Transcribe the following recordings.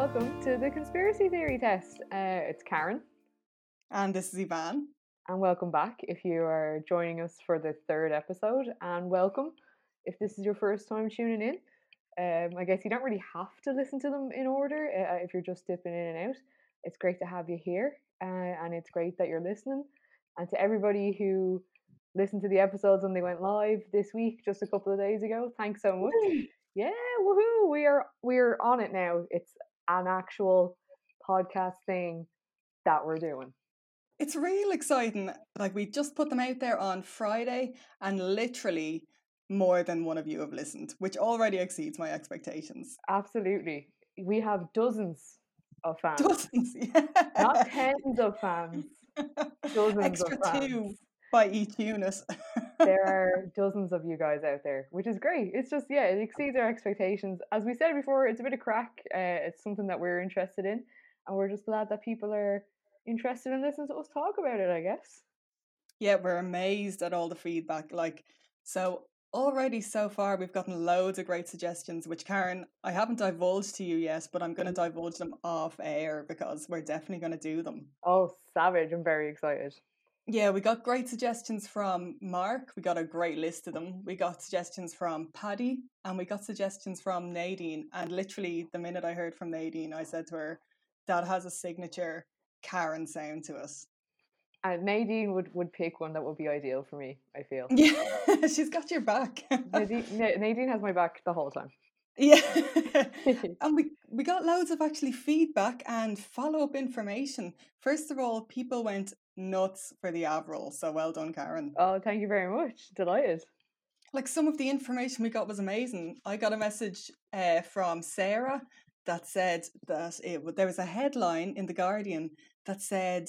Welcome to the conspiracy theory test. Uh, it's Karen And this is Eavan. and welcome back if you are joining us for the third episode. And welcome if this is your first time tuning in. Um, I guess you don't really have to listen to them in order uh, if you're just dipping in and out. It's great to have you here uh, and it's great that you're listening. And to everybody who listened to the episodes when they went live this week, just a couple of days ago, thanks so much. Yeah, woohoo! We are we're on it now. It's an actual podcast thing that we're doing. It's real exciting. Like we just put them out there on Friday, and literally more than one of you have listened, which already exceeds my expectations. Absolutely. We have dozens of fans. Dozens, yeah. Not tens of fans. Dozens Extra of fans. two by each unit. There are dozens of you guys out there, which is great. It's just yeah, it exceeds our expectations. As we said before, it's a bit of crack. Uh, it's something that we're interested in, and we're just glad that people are interested in listening to us talk about it. I guess. yeah, we're amazed at all the feedback. Like, so already so far, we've gotten loads of great suggestions, which Karen, I haven't divulged to you yet, but I'm going to divulge them off air because we're definitely going to do them. Oh, savage! I'm very excited. Yeah, we got great suggestions from Mark. We got a great list of them. We got suggestions from Paddy and we got suggestions from Nadine. And literally, the minute I heard from Nadine, I said to her, That has a signature Karen sound to us. And Nadine would would pick one that would be ideal for me. I feel. Yeah, she's got your back. Nadine, Nadine has my back the whole time. Yeah. and we, we got loads of actually feedback and follow up information. First of all, people went nuts for the Avril. So well done, Karen. oh, thank you very much. Delighted. like some of the information we got was amazing. I got a message uh, from Sarah that said that it, there was a headline in the Guardian that said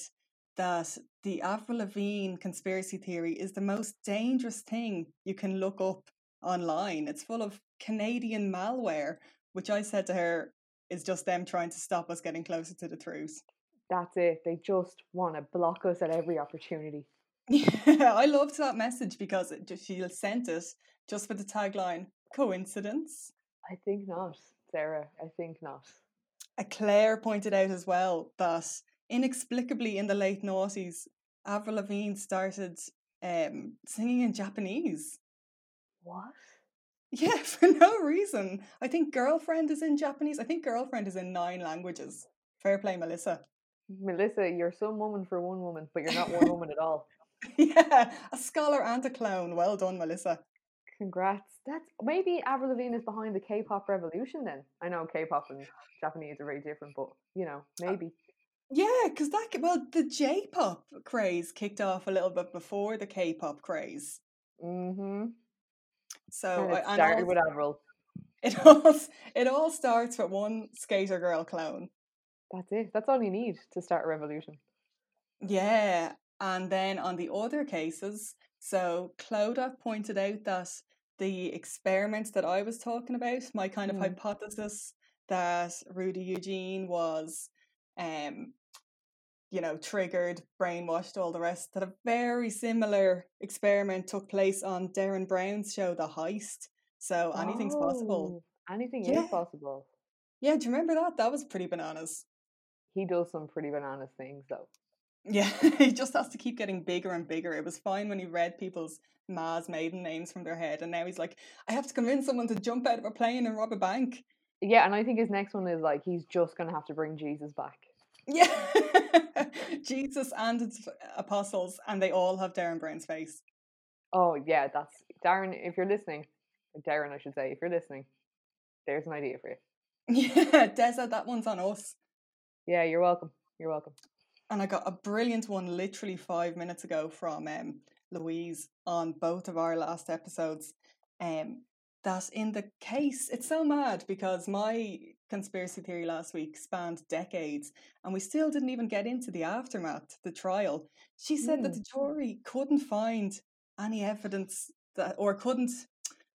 that the Avril Lavigne conspiracy theory is the most dangerous thing you can look up online. It's full of Canadian malware, which I said to her is just them trying to stop us getting closer to the truth. That's it. They just want to block us at every opportunity. Yeah, I loved that message because it just, she sent it just with the tagline "Coincidence." I think not, Sarah. I think not. Claire pointed out as well that inexplicably in the late noughties, Avril Lavigne started um, singing in Japanese. What? Yeah, for no reason. I think girlfriend is in Japanese. I think girlfriend is in nine languages. Fair play, Melissa. Melissa, you're some woman for one woman, but you're not one woman at all. yeah, a scholar and a clown. Well done, Melissa. Congrats. That's maybe Avril Lavigne is behind the K-pop revolution. Then I know K-pop and Japanese are very different, but you know, maybe. Yeah, because that well, the J-pop craze kicked off a little bit before the K-pop craze. Mm-hmm. So and it started also- with Avril. It all it all starts with one skater girl clone. That's it. That's all you need to start a revolution. Yeah, and then on the other cases, so Clodagh pointed out that the experiments that I was talking about, my kind of Mm. hypothesis that Rudy Eugene was, um, you know, triggered, brainwashed, all the rest. That a very similar experiment took place on Derren Brown's show, The Heist. So anything's possible. Oh, Anything Yeah. is possible. Yeah, do you remember that? That was pretty bananas. He does some pretty bananas things, though. Yeah, he just has to keep getting bigger and bigger. It was fine when he read people's Ma's maiden names from their head, and now he's like, I have to convince someone to jump out of a plane and rob a bank. Yeah, and I think his next one is like he's just gonna have to bring Jesus back. Yeah, Jesus and its apostles, and they all have Derren Brown's face. Oh yeah, that's Derren. If you're listening, Derren, I should say, if you're listening, there's an idea for you. Yeah, Deza, that one's on us. Yeah, you're welcome. You're welcome. And I got a brilliant one literally five minutes ago from um, Louise on both of our last episodes. Um, that in the case, it's so mad because my conspiracy theory last week spanned decades and we still didn't even get into the aftermath, the trial. She said that mm. the jury couldn't find any evidence that, or couldn't,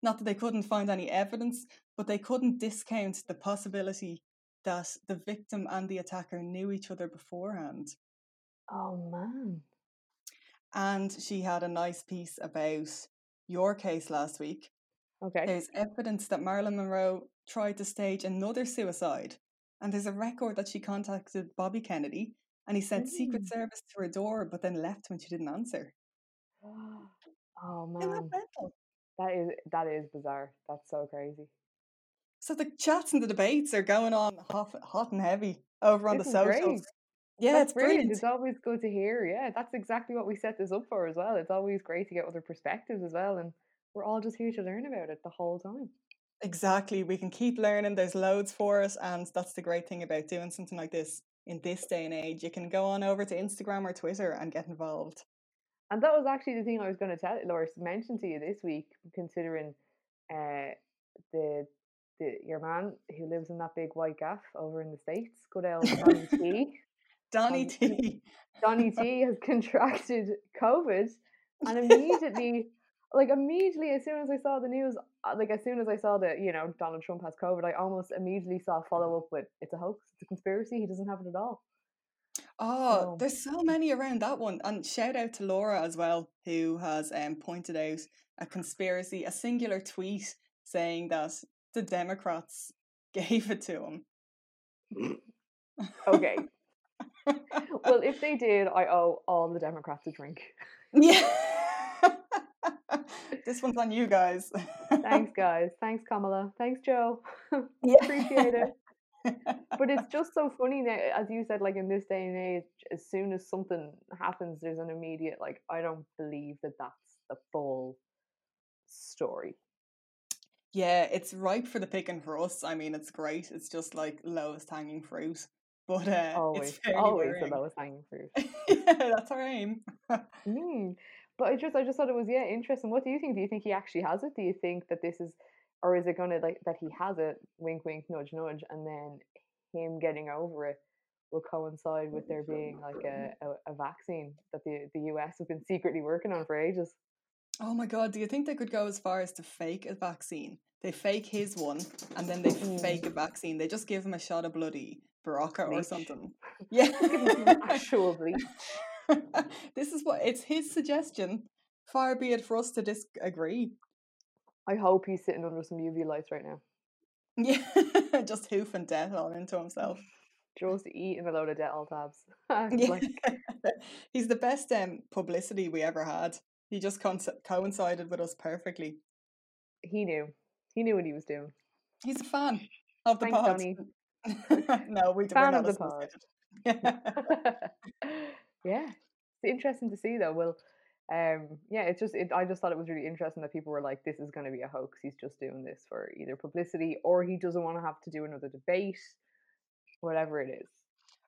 not that they couldn't find any evidence, but they couldn't discount the possibility that the victim and the attacker knew each other beforehand. Oh man. And she had a nice piece about your case last week. Okay. There's evidence that Marilyn Monroe tried to stage another suicide, and there's a record that she contacted Bobby Kennedy, and he sent Secret Mm. Service to her door, but then left when she didn't answer. Oh man, that is that is bizarre. That's so crazy. So the chats and the debates are going on hot, hot and heavy over on This the is great. socials. Yeah, That's it's brilliant. brilliant. It's always good to hear. Yeah, that's exactly what we set this up for as well. It's always great to get other perspectives as well, and we're all just here to learn about it the whole time. Exactly. We can keep learning. There's loads for us, and that's the great thing about doing something like this in this day and age. You can go on over to Instagram or Twitter and get involved. And that was actually the thing I was going to tell or mention to you this week, considering uh, the the your man who lives in that big white gaff over in the states, good old Donny T. Donny Um, T. Donny T has contracted COVID, and immediately, like immediately, as soon as I saw the news, uh, like as soon as I saw that you know Donald Trump has COVID, I almost immediately saw follow up with it's a hoax, it's a conspiracy, he doesn't have it at all. Oh, So there's so many around that one. And shout out to Laura as well, who has um, pointed out a conspiracy, a singular tweet saying that the Democrats gave it to him. okay, well if they did, I owe all the Democrats a drink. yeah. This one's on you guys. Thanks, guys. Thanks, Kamala. Thanks, Joe. Yeah. Appreciate it. But it's just so funny that, as you said, like in this day and age, as soon as something happens, there's an immediate, like, I don't believe that that's the full story. Yeah, it's ripe for the picking for us. I mean, it's great. It's just like lowest hanging fruit. But uh, Always, it's always worrying. the lowest hanging fruit. yeah, that's our aim. Mm. But I just, I just thought it was, yeah, interesting. What do you think? Do you think he actually has it? Do you think that this is, or is it going to like that he has it? Wink, wink, nudge, nudge, and then him getting over it will coincide with there being like a, a, a vaccine that the the US have been secretly working on for ages. Oh my god, do you think they could go as far as to fake a vaccine? They fake his one and then they Mm. fake a vaccine. They just give him a shot of bloody Baraka or something. Yeah. Actual bleach. this is what it's his suggestion. Far be it for us to disagree. I hope he's sitting under some UV lights right now, Yeah. just hoofing death all into himself. just eating a load of Dettol tabs. Like, He's the best um, publicity we ever had. He just conce- coincided with us perfectly. he knew, he knew what he was doing. He's a fan of the Thanks, pod. No, we, we're Fan not of the pod. Yeah, it's interesting to see though. Well, um, yeah, it's just it, I just thought it was really interesting that people were like, "This is going to be a hoax. He's just doing this for either publicity or he doesn't want to have to do another debate, whatever it is."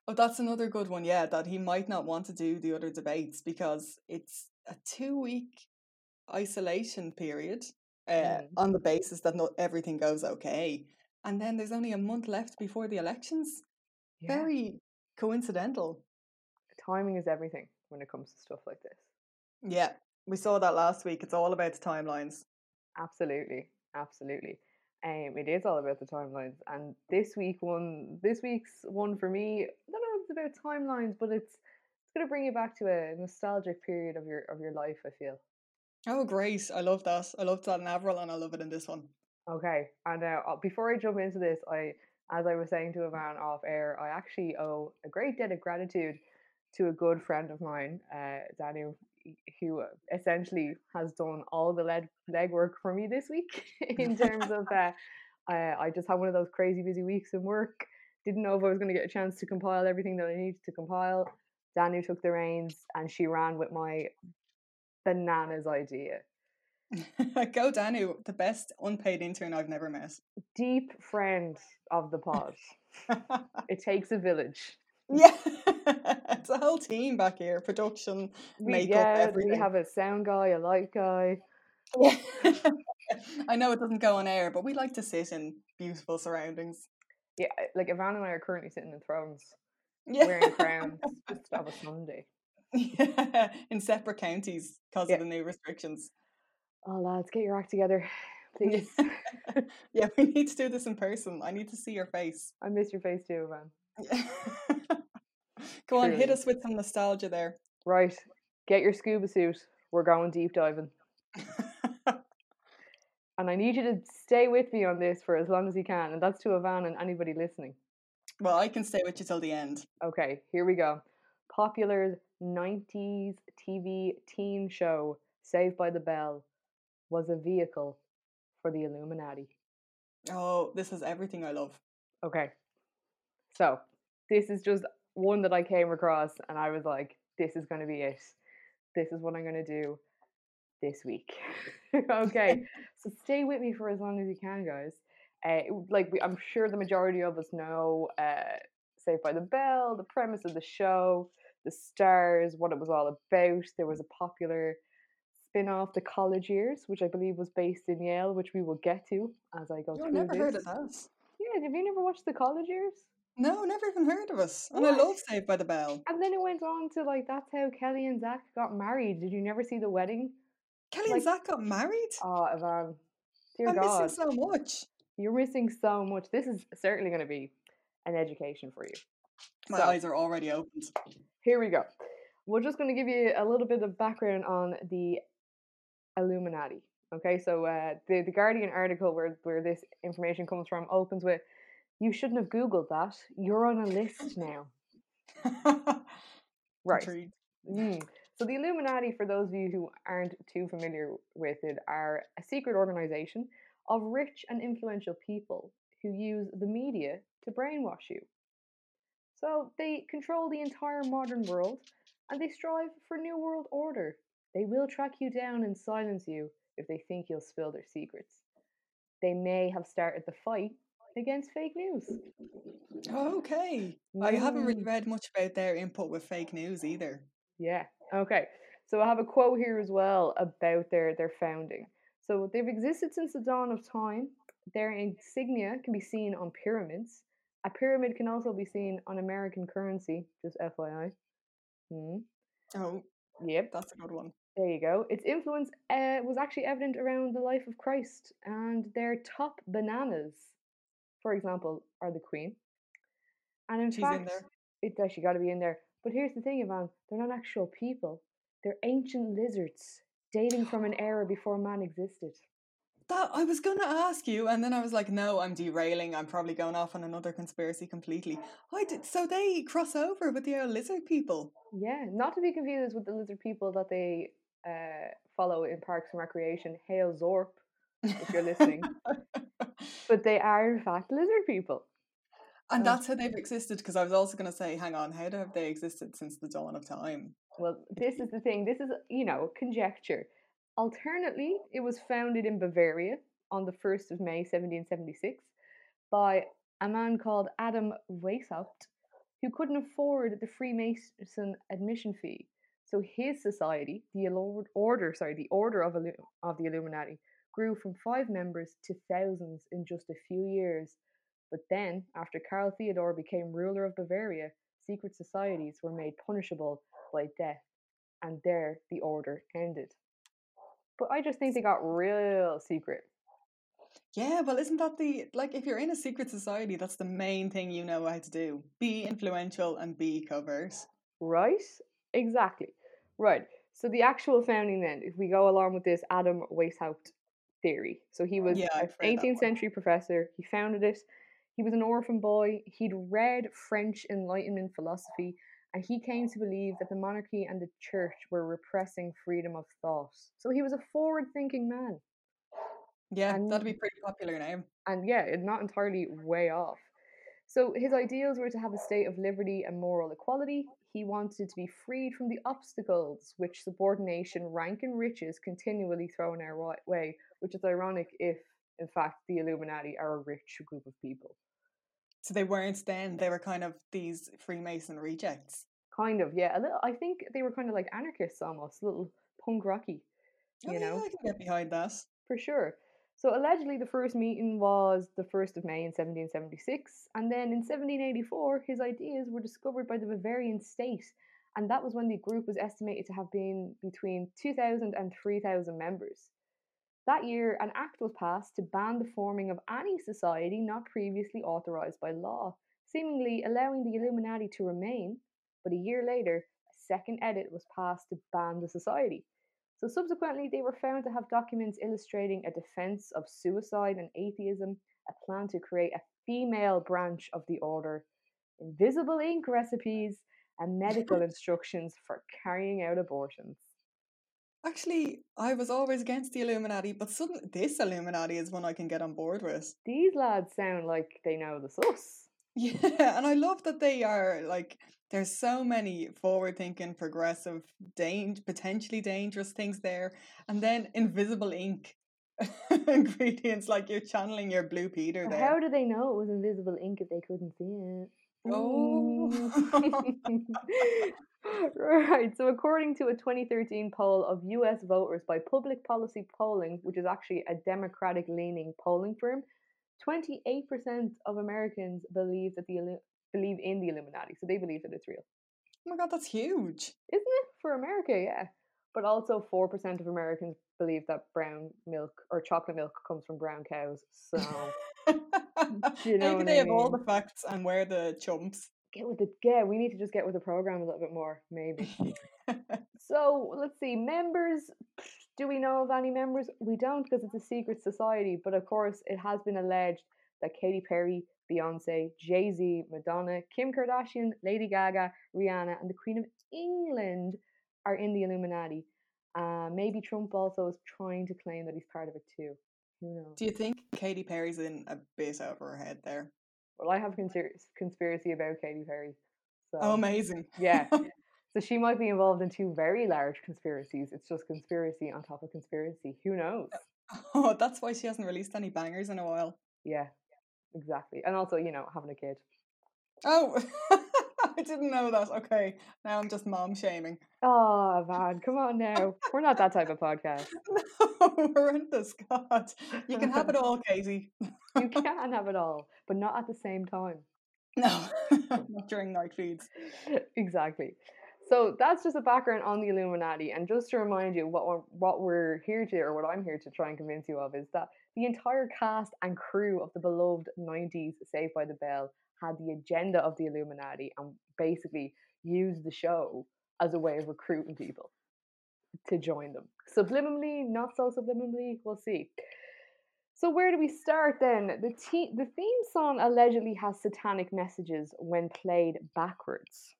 Oh, that's another good one. Yeah, that he might not want to do the other debates because it's a two-week isolation period uh, Mm. on the basis that not everything goes okay, and then there's only a month left before the elections. Yeah, Very coincidental. Timing is everything when it comes to stuff like this. Yeah, we saw that last week. It's all about the timelines. Absolutely, absolutely. Um, it is all about the timelines, and this week one, this week's one for me. I don't know if it's about timelines, but it's it's going to bring you back to a nostalgic period of your of your life. I feel. Oh, great! I love that. I loved that in Avril, and I love it in this one. Okay, and uh, uh, before I jump into this, I, as I was saying to a man off air, I actually owe a great debt of gratitude to a good friend of mine, uh, Daniel, who essentially has done all the leg legwork for me this week in terms of uh, I, I just had one of those crazy busy weeks in work. Didn't know if I was going to get a chance to compile everything that I needed to compile. Daniel took the reins and she ran with my bananas idea. Go Danu, the best unpaid intern I've never met. Deep friend of the pod. It takes a village. Yeah, it's a whole team back here. Production, We, makeup, yeah, everything. we have a sound guy, a light guy. Yeah. I know it doesn't go on air, but we like to sit in beautiful surroundings. Yeah, like Eavan and I are currently sitting in thrones, Yeah. wearing crowns, just of a Sunday. yeah. In separate counties because Yeah. of the new restrictions. Oh, lads, get your act together, please. yeah, we need to do this in person. I need to see your face. I miss your face too, Eavan. Go on, hit us with some nostalgia there. Right, get your scuba suit. We're going deep diving. And I need you to stay with me on this for as long as you can. And that's to Eavan and anybody listening. Well, I can stay with you till the end. Okay, here we go. Popular 90s TV teen show Saved by the Bell was a vehicle for the Illuminati. Oh, this is everything I love. Okay. So, this is just one that I came across and I was like, this is going to be it. This is what I'm going to do this week. okay. so, stay with me for as long as you can, guys. Uh, like, we, I'm sure the majority of us know uh, Saved by the Bell, the premise of the show, the stars, what it was all about. There was a popular spin off, The College Years, which I believe was based in Yale, which we will get to as I go I've through never this. heard of. Yeah, have you never watched The College Years? No, never even heard of us. And? I love Saved by the Bell. And then it went on to like that's how Kelly and Zach got married. Did you never see the wedding? Kelly Like- and Zach got married. Oh, Eavan, dear I'm God, missing so much. you're missing so much. This is certainly going to be an education for you. My So- eyes are already opened. Here we go. We're just going to give you a little bit of background on the Illuminati. Okay, so uh, the the Guardian article where where this information comes from opens with, "You shouldn't have Googled that. You're on a list now." Right. Mm. So the Illuminati, for those of you who aren't too familiar with it, are a secret organization of rich and influential people who use the media to brainwash you. So they control the entire modern world and they strive for new world order. They will track you down and silence you if they think you'll spill their secrets. They may have started the fight against fake news. Okay. I haven't really Mm. read much about their input with fake news either. Yeah. Okay. So I have a quote here as well about their their founding. So they've existed since the dawn of time. Their insignia can be seen on pyramids. A pyramid can also be seen on American currency, just FYI. Hmm. Oh, Yep. that's a good one. There you go. Its influence uh, was actually evident around the life of Christ, and their top bananas, for example, are the Queen. And in She's fact, in there. it's actually got to be in there. But here's the thing, Eavan: they're not actual people; they're ancient lizards dating from an era before man existed. That I was gonna ask you, and then I was like, no, I'm derailing. I'm probably going off on another conspiracy completely. I did so they cross over with the old lizard people. Yeah, not to be confused with the lizard people that they uh, follow in Parks and Recreation. Hail Zorp, if you're listening. but they are in fact lizard people. and that's how they've existed. Because I was also gonna say, hang on, how have they existed since the dawn of time? Well, this is the thing. This is, you know, conjecture. Alternately, it was founded in Bavaria on the 1st of May 1776 by a man called Adam Weishaupt, who couldn't afford the Freemason admission fee. So his society, the order, sorry, the Order of, of the Illuminati, grew from five members to thousands in just a few years. But then, after Karl Theodor became ruler of Bavaria, secret societies were made punishable by death, and there the order ended. But I just think they got real secret. Yeah, well, isn't that the like if you're in a secret society, that's the main thing you know how to do: be influential and be covert. Right? Exactly. Right. So the actual founding then, if we go along with this Adam Weishaupt theory. So he was Yeah, an I've read that 18th century professor. He founded it. He was an orphan boy. He'd read French Enlightenment philosophy, and he came to believe that the monarchy and the church were repressing freedom of thought. So he was a forward-thinking man. Yeah, And- that'd be pretty popular name. and yeah, not entirely way off. So his ideals were to have a state of liberty and moral equality. He wanted to be freed from the obstacles which subordination, rank, and riches continually throw in our wa- way, which is ironic if, in fact, the Illuminati are a rich group of people. So they weren't then; they were kind of these Freemason rejects. Kind of, yeah. A little. I think they were kind of like anarchists almost, little punk rocky. Oh, You yeah, know? I can get behind that. For sure. So allegedly, the first meeting was the 1st of May in 1776, and then in 1784, his ideas were discovered by the Bavarian state, and that was when the group was estimated to have been between 2,000 and 3,000 members. That year, an act was passed to ban the forming of any society not previously authorized by law, seemingly allowing the Illuminati to remain. But a year later, a second edit was passed to ban the society. So subsequently, they were found to have documents illustrating a defense of suicide and atheism, a plan to create a female branch of the order, invisible ink recipes, and medical instructions for carrying out abortions. Actually, I was always against the Illuminati, but suddenly this Illuminati is one I can get on board with. These lads sound like they know the sauce. Yeah, and I love that they are like there's so many forward-thinking, progressive, dang- potentially dangerous things there, and then invisible ink ingredients like you're channeling your blue Peter there. How do they know it was invisible ink if they couldn't see it? Oh. Right. So, according to a 2013 poll of US voters by Public Policy Polling, which is actually a Democratic leaning polling firm, 28% of Americans believe that the believe in the Illuminati. So they believe that it's real. Oh my god, that's huge. Isn't it? For America, yeah. But also 4% of Americans believe that brown milk or chocolate milk comes from brown cows. So you know Maybe they I have all the facts and we're the chumps. get with the yeah, we need to just get with the program a little bit more, maybe. So let's see, members. Do we know of any members? We don't because it's a secret society. But of course, it has been alleged that Katy Perry, Beyonce, Jay Z, Madonna, Kim Kardashian, Lady Gaga, Rihanna, and the Queen of England are in the Illuminati. Uh, maybe Trump also is trying to claim that he's part of it too. Who knows? Do you think Katy Perry's in a bit over her head there? Well, I have a conspiracy about Katy Perry. So Oh, amazing. yeah. So she might be involved in two very large conspiracies. It's just conspiracy on top of conspiracy. Who knows? oh, that's why she hasn't released any bangers in a while. Yeah, exactly. And also, you know, having a kid. Oh, I didn't know that. Okay, now I'm just mom shaming. Oh, man, come on now. We're not that type of podcast. No, horrendous. God, you can have it all, Katie. You can have it all, but not at the same time. No, not during night feeds. exactly. So that's just a background on the Illuminati, and just to remind you, what we're, what we're here to, or what I'm here to try and convince you of, is that the entire cast and crew of the beloved '90s Saved by the Bell had the agenda of the Illuminati, and basically used the show as a way of recruiting people to join them. Subliminally, not so subliminally, we'll see. So where do we start then? The te- the theme song allegedly has satanic messages when played backwards.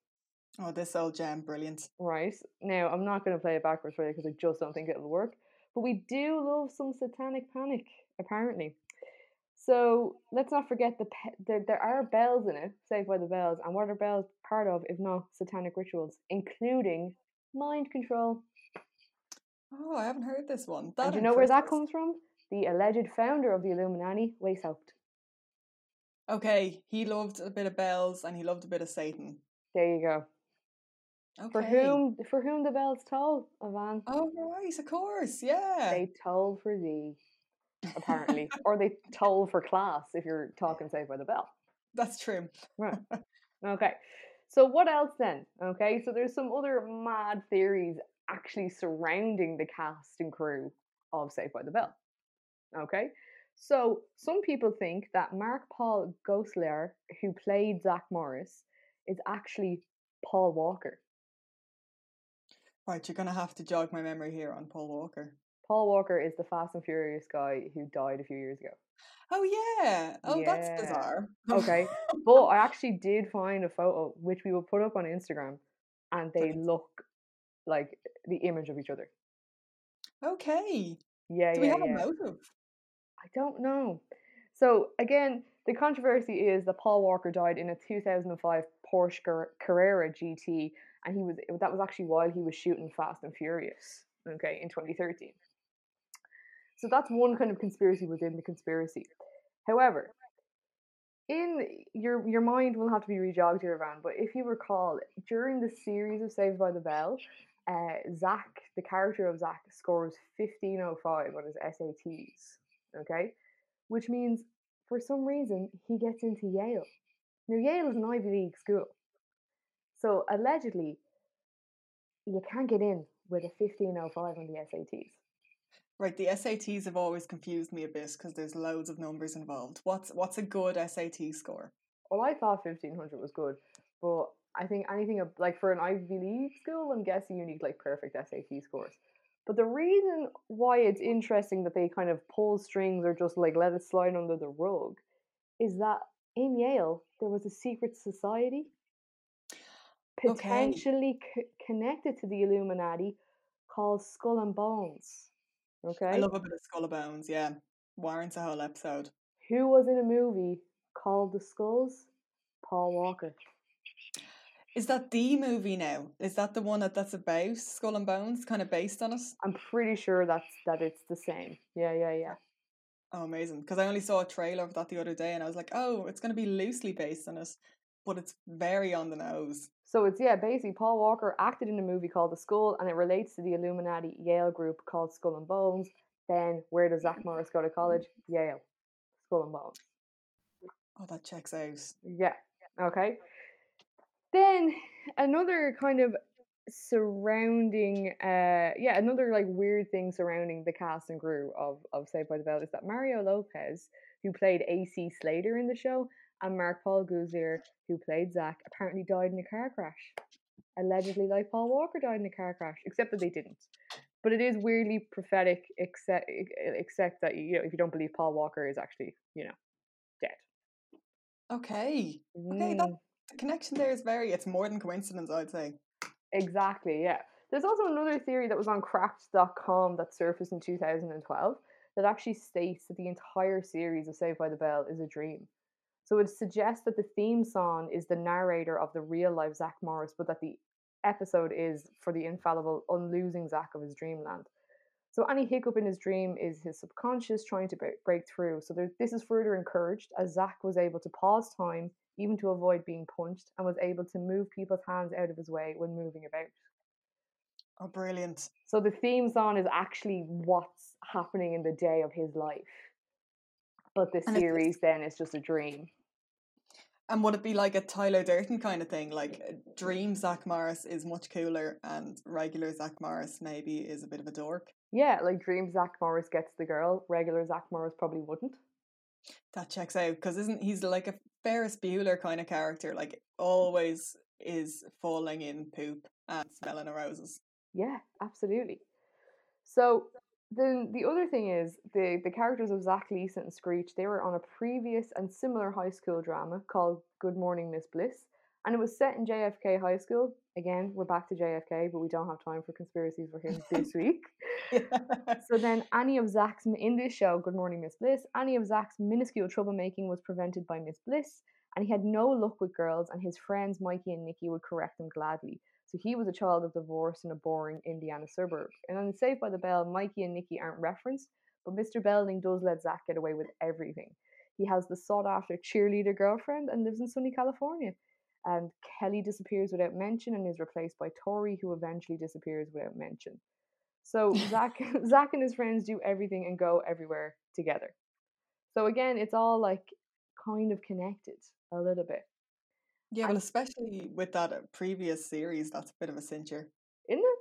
Oh, this old gem, brilliant. Right now, I'm not going to play it backwards for you because I just don't think it'll work. But we do love some satanic panic, apparently. So let's not forget the pe- there, there are bells in it, Saved by the Bells, and what are bells part of if not satanic rituals, including mind control. Oh, I haven't heard this one. and do you know where that comes from? The alleged founder of the Illuminati, Weishaupt. Okay, he loved a bit of bells and he loved a bit of Satan. There you go. Okay. For whom for whom the bells toll, Eavan? Oh, right, of course, yeah. They toll for thee, apparently, or they toll for class if you're talking Saved by the Bell. That's true. Right. Okay. So what else then? Okay, so there's some other mad theories actually surrounding the cast and crew of Saved by the Bell. Okay. So some people think that Mark Paul Gosselaar, who played Zach Morris, is actually Paul Walker. Right, you're going to have to jog my memory here on Paul Walker. Paul Walker is the Fast and Furious guy who died a few years ago. Oh, yeah. Oh, that's bizarre. Okay. but I actually did find a photo which we will put up on Instagram and they look like the image of each other. okay. Yeah, Do we have yeah. a motive? I don't know. So again, the controversy is that Paul Walker died in a 2005 Porsche Car- Carrera GT, and he was that was actually while he was shooting Fast and Furious. Okay, in 2013. So that's one kind of conspiracy within the conspiracy. However, in your your mind will have to be rejogged here, Van. But if you recall, during the series of Saved by the Bell, uh, Zach, the character of Zach, scores 1505 on his SATs. Okay, which means for some reason he gets into Yale. Now Yale is an Ivy League school, so allegedly you can't get in with a 1505 on the SATs. Right, the SATs have always confused me a bit because there's loads of numbers involved. What's what's a good SAT score? Well, I thought 1500 was good, but I think anything like for an Ivy League school, I'm guessing you need like perfect SAT scores. But the reason why it's interesting that they kind of pull strings or just like let it slide under the rug is that in Yale there was a secret society Okay. potentially c- connected to the Illuminati called Skull and Bones. I love a bit of Skull of Bones, yeah. Warrants a whole episode. Who was in a movie called The Skulls? Paul Walker. Is that the movie now? Is that the one that, that's about Skull and Bones, kind of based on it? I'm pretty sure that's that it's the same. Yeah, yeah, yeah. Oh, amazing. Because I only saw a trailer of that the other day and I was like, oh, it's going to be loosely based on it, but it's very on the nose. So it's yeah, basically Paul Walker acted in a movie called The Skull, and it relates to the Illuminati Yale group called Skull and Bones. Then where does Zach Morris go to college? Yale, Skull and Bones. Oh, that checks out. Yeah. Okay. Then another kind of surrounding uh yeah another like weird thing surrounding the cast and crew of of Saved by the Bell is that Mario Lopez who played AC Slater in the show and Mark Paul Gosselaar who played Zach apparently died in a car crash allegedly like Paul Walker died in a car crash except that they didn't but it is weirdly prophetic except except that you know if you don't believe Paul Walker is actually you know dead Okay. Okay, that Mm. the connection there is very, it's more than coincidence, I'd say. Exactly, yeah. There's also another theory that was on cracked.com that surfaced in 2012 that actually states that the entire series of Saved by the Bell is a dream. So it suggests that the theme song is the narrator of the real life Zach Morris, but that the episode is for the infallible unlosing Zach of his dreamland. So any hiccup in his dream is his subconscious trying to bre- break through. So there, this is further encouraged as Zach was able to pause time even to avoid being punched and was able to move people's hands out of his way when moving about. Oh, brilliant. So the theme song is actually what's happening in the day of his life. But the And series then is just a dream. And would it be like a Tyler Durden kind of thing? Like Dream Zach Morris is much cooler and regular Zach Morris maybe is a bit of a dork? Yeah, like Dream Zach Morris gets the girl, regular Zach Morris probably wouldn't. That checks out because isn't he's like a Ferris Bueller kind of character? Like always is falling in poop and smelling of roses. Yeah, absolutely. So then the other thing is the the characters of Zach Leeson and Screech they were on a previous and similar high school drama called Good Morning Miss Bliss, and it was set in JFK High School. Again, we're back to JFK, but we don't have time for conspiracies for him this week. So then, any of Zach's in this show, Good Morning Miss Bliss, any of Zach's minuscule troublemaking was prevented by Miss Bliss, and he had no luck with girls, and his friends Mikey and Nikki would correct him gladly. So he was a child of divorce in a boring Indiana suburb. And on Saved by the Bell, Mikey and Nikki aren't referenced, but Mr. Belding does let Zach get away with everything. He has the sought after cheerleader girlfriend and lives in sunny California. And Kelly disappears without mention and is replaced by Tori, who eventually disappears without mention. So Zach, Zach and his friends do everything and go everywhere together. So again, it's all like kind of connected a little bit, yeah, And- well, especially with that previous series, that's a bit of a cincher. isn't it?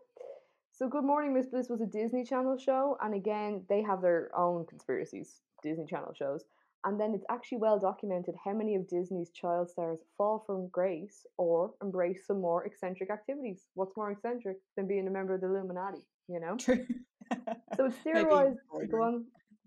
So Good Morning Miss Bliss was a Disney Channel show, and again, they have their own conspiracies, Disney Channel shows. And then it's actually well documented how many of Disney's child stars fall from grace or embrace some more eccentric activities. What's more eccentric than being a member of the Illuminati, you know? True. So it's theorized. Go on.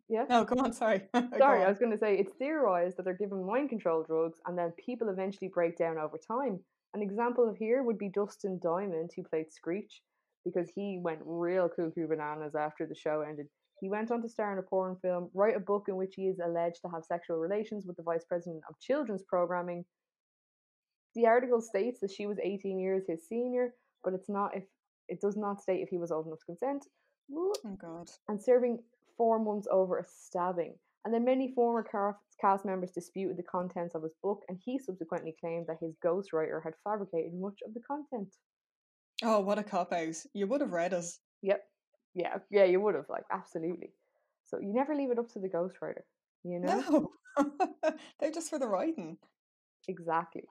Yeah. Oh, no, come on, sorry. Sorry, on. I was going to say it's theorized that they're given mind control drugs and then people eventually break down over time. An example of here would be Dustin Diamond, who played Screech, because he went real cuckoo bananas after the show ended. He went on to star in a porn film, write a book in which he is alleged to have sexual relations with the vice president of children's programming. The article states that she was 18 years his senior, but it's not if it does not state if he was old enough to consent. Oh, God. and serving four months over a stabbing. And then many former cast members disputed the contents of his book, and he subsequently claimed that his ghostwriter had fabricated much of the content. Oh, what a cop out. You would have read us. Yep. Yeah, yeah, you would have, like, absolutely. So you never leave it up to the ghostwriter, you know? No. They're just for the writing. Exactly.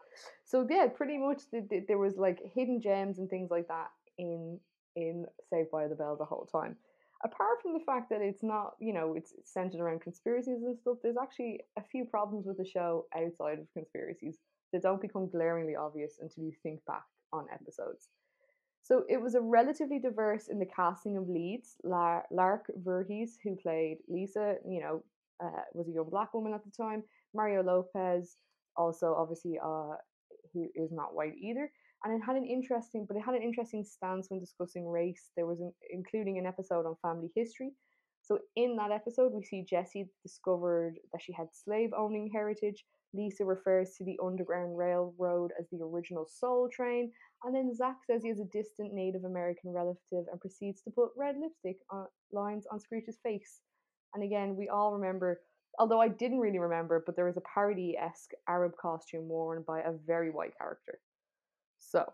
So yeah, pretty much the, the, there was like hidden gems and things like that in in Saved by the Bell the whole time. Apart from the fact that it's not, you know, it's centered around conspiracies and stuff, there's actually a few problems with the show outside of conspiracies that don't become glaringly obvious until you think back on episodes. So it was a relatively diverse in the casting of leads. La- Lark Voorhies, who played Lisa, you know, uh, was a young black woman at the time. Mario Lopez, also obviously, uh, who is not white either. And it had an interesting, but it had an interesting stance when discussing race. There was an, including an episode on family history. So in that episode, we see Jessie discovered that she had slave owning heritage. Lisa refers to the Underground Railroad as the original Soul Train, and then Zach says he has a distant Native American relative and proceeds to put red lipstick on, lines on scrooge's face. And again, we all remember, although I didn't really remember, but there was a parody esque Arab costume worn by a very white character. So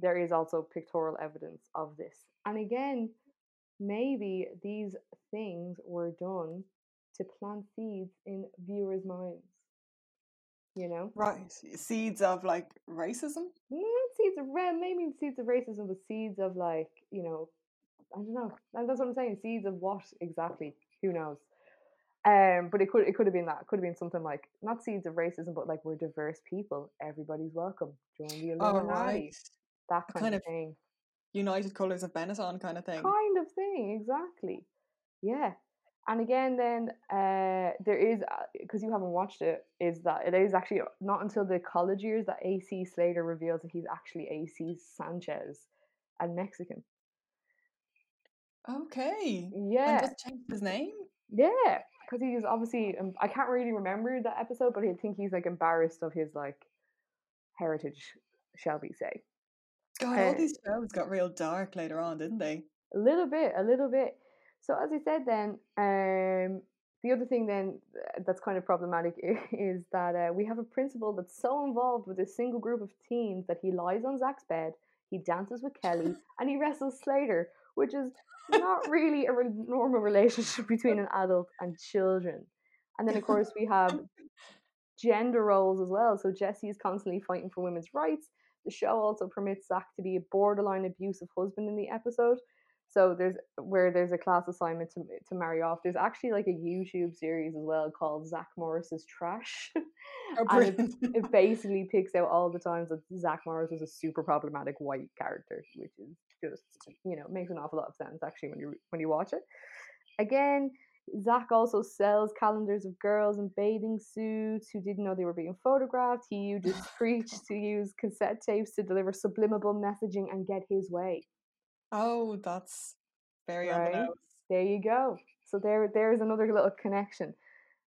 there is also pictorial evidence of this. And again, maybe these things were done to plant seeds in viewers' minds. You know? Right. Seeds of like racism? Not seeds of maybe seeds of racism, but seeds of like, you know, I don't know. And that's what I'm saying. Seeds of what exactly? Who knows? Um, but it could it could have been that. It could have been something like not seeds of racism, but like we're diverse people. Everybody's welcome. Join the Illuminati. Oh, right. That kind, kind of of thing. United Colours of Benetton kind of thing. Kind of thing, exactly. Yeah. And again, then uh, there is because you haven't watched it, is that it is actually not until the college years that AC Slater reveals that he's actually AC Sanchez, and Mexican. Okay. Yeah. And just changed his name? Yeah, because he's obviously um, I can't really remember that episode, but I think he's like embarrassed of his like heritage, shall we say? God, Uh, all these shows got real dark later on, didn't they? A little bit, a little bit. So as I said, then um, the other thing then uh, that's kind of problematic is that uh, we have a principal that's so involved with a single group of teens that he lies on Zach's bed, he dances with Kelly, and he wrestles Slater, which is not really a re- normal relationship between an adult and children. And then of course we have gender roles as well. So Jesse is constantly fighting for women's rights. The show also permits Zach to be a borderline abusive husband in the episode. So there's where there's a class assignment to to marry off. There's actually like a YouTube series as well called Zach Morris's Trash. Oh, and it, it basically picks out all the times that Zach Morris was a super problematic white character, which is just you know makes an awful lot of sense actually when you when you watch it. Again, Zach also sells calendars of girls in bathing suits who didn't know they were being photographed. He uses Screech to use cassette tapes to deliver subliminal messaging and get his way. oh, that's very Right. the. There you go. So there, there's another little connection,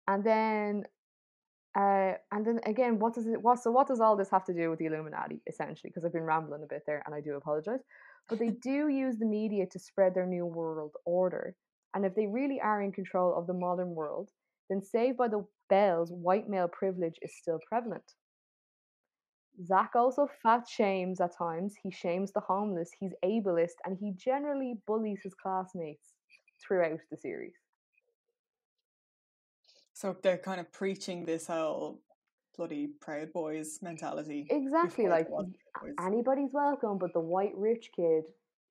and then, uh, and then again, what does it? What so? What does all this have to do with the Illuminati? Essentially, because I've been rambling a bit there, and I do apologize. But they do use the media to spread their new world order, and if they really are in control of the modern world, then Saved by the Bell's white male privilege is still prevalent. Zach also fat shames at times. He shames the homeless. He's ableist, and he generally bullies his classmates throughout the series. So they're kind of preaching this whole bloody Proud Boys mentality. Exactly, like was Proud Boys. anybody's welcome, but the white rich kid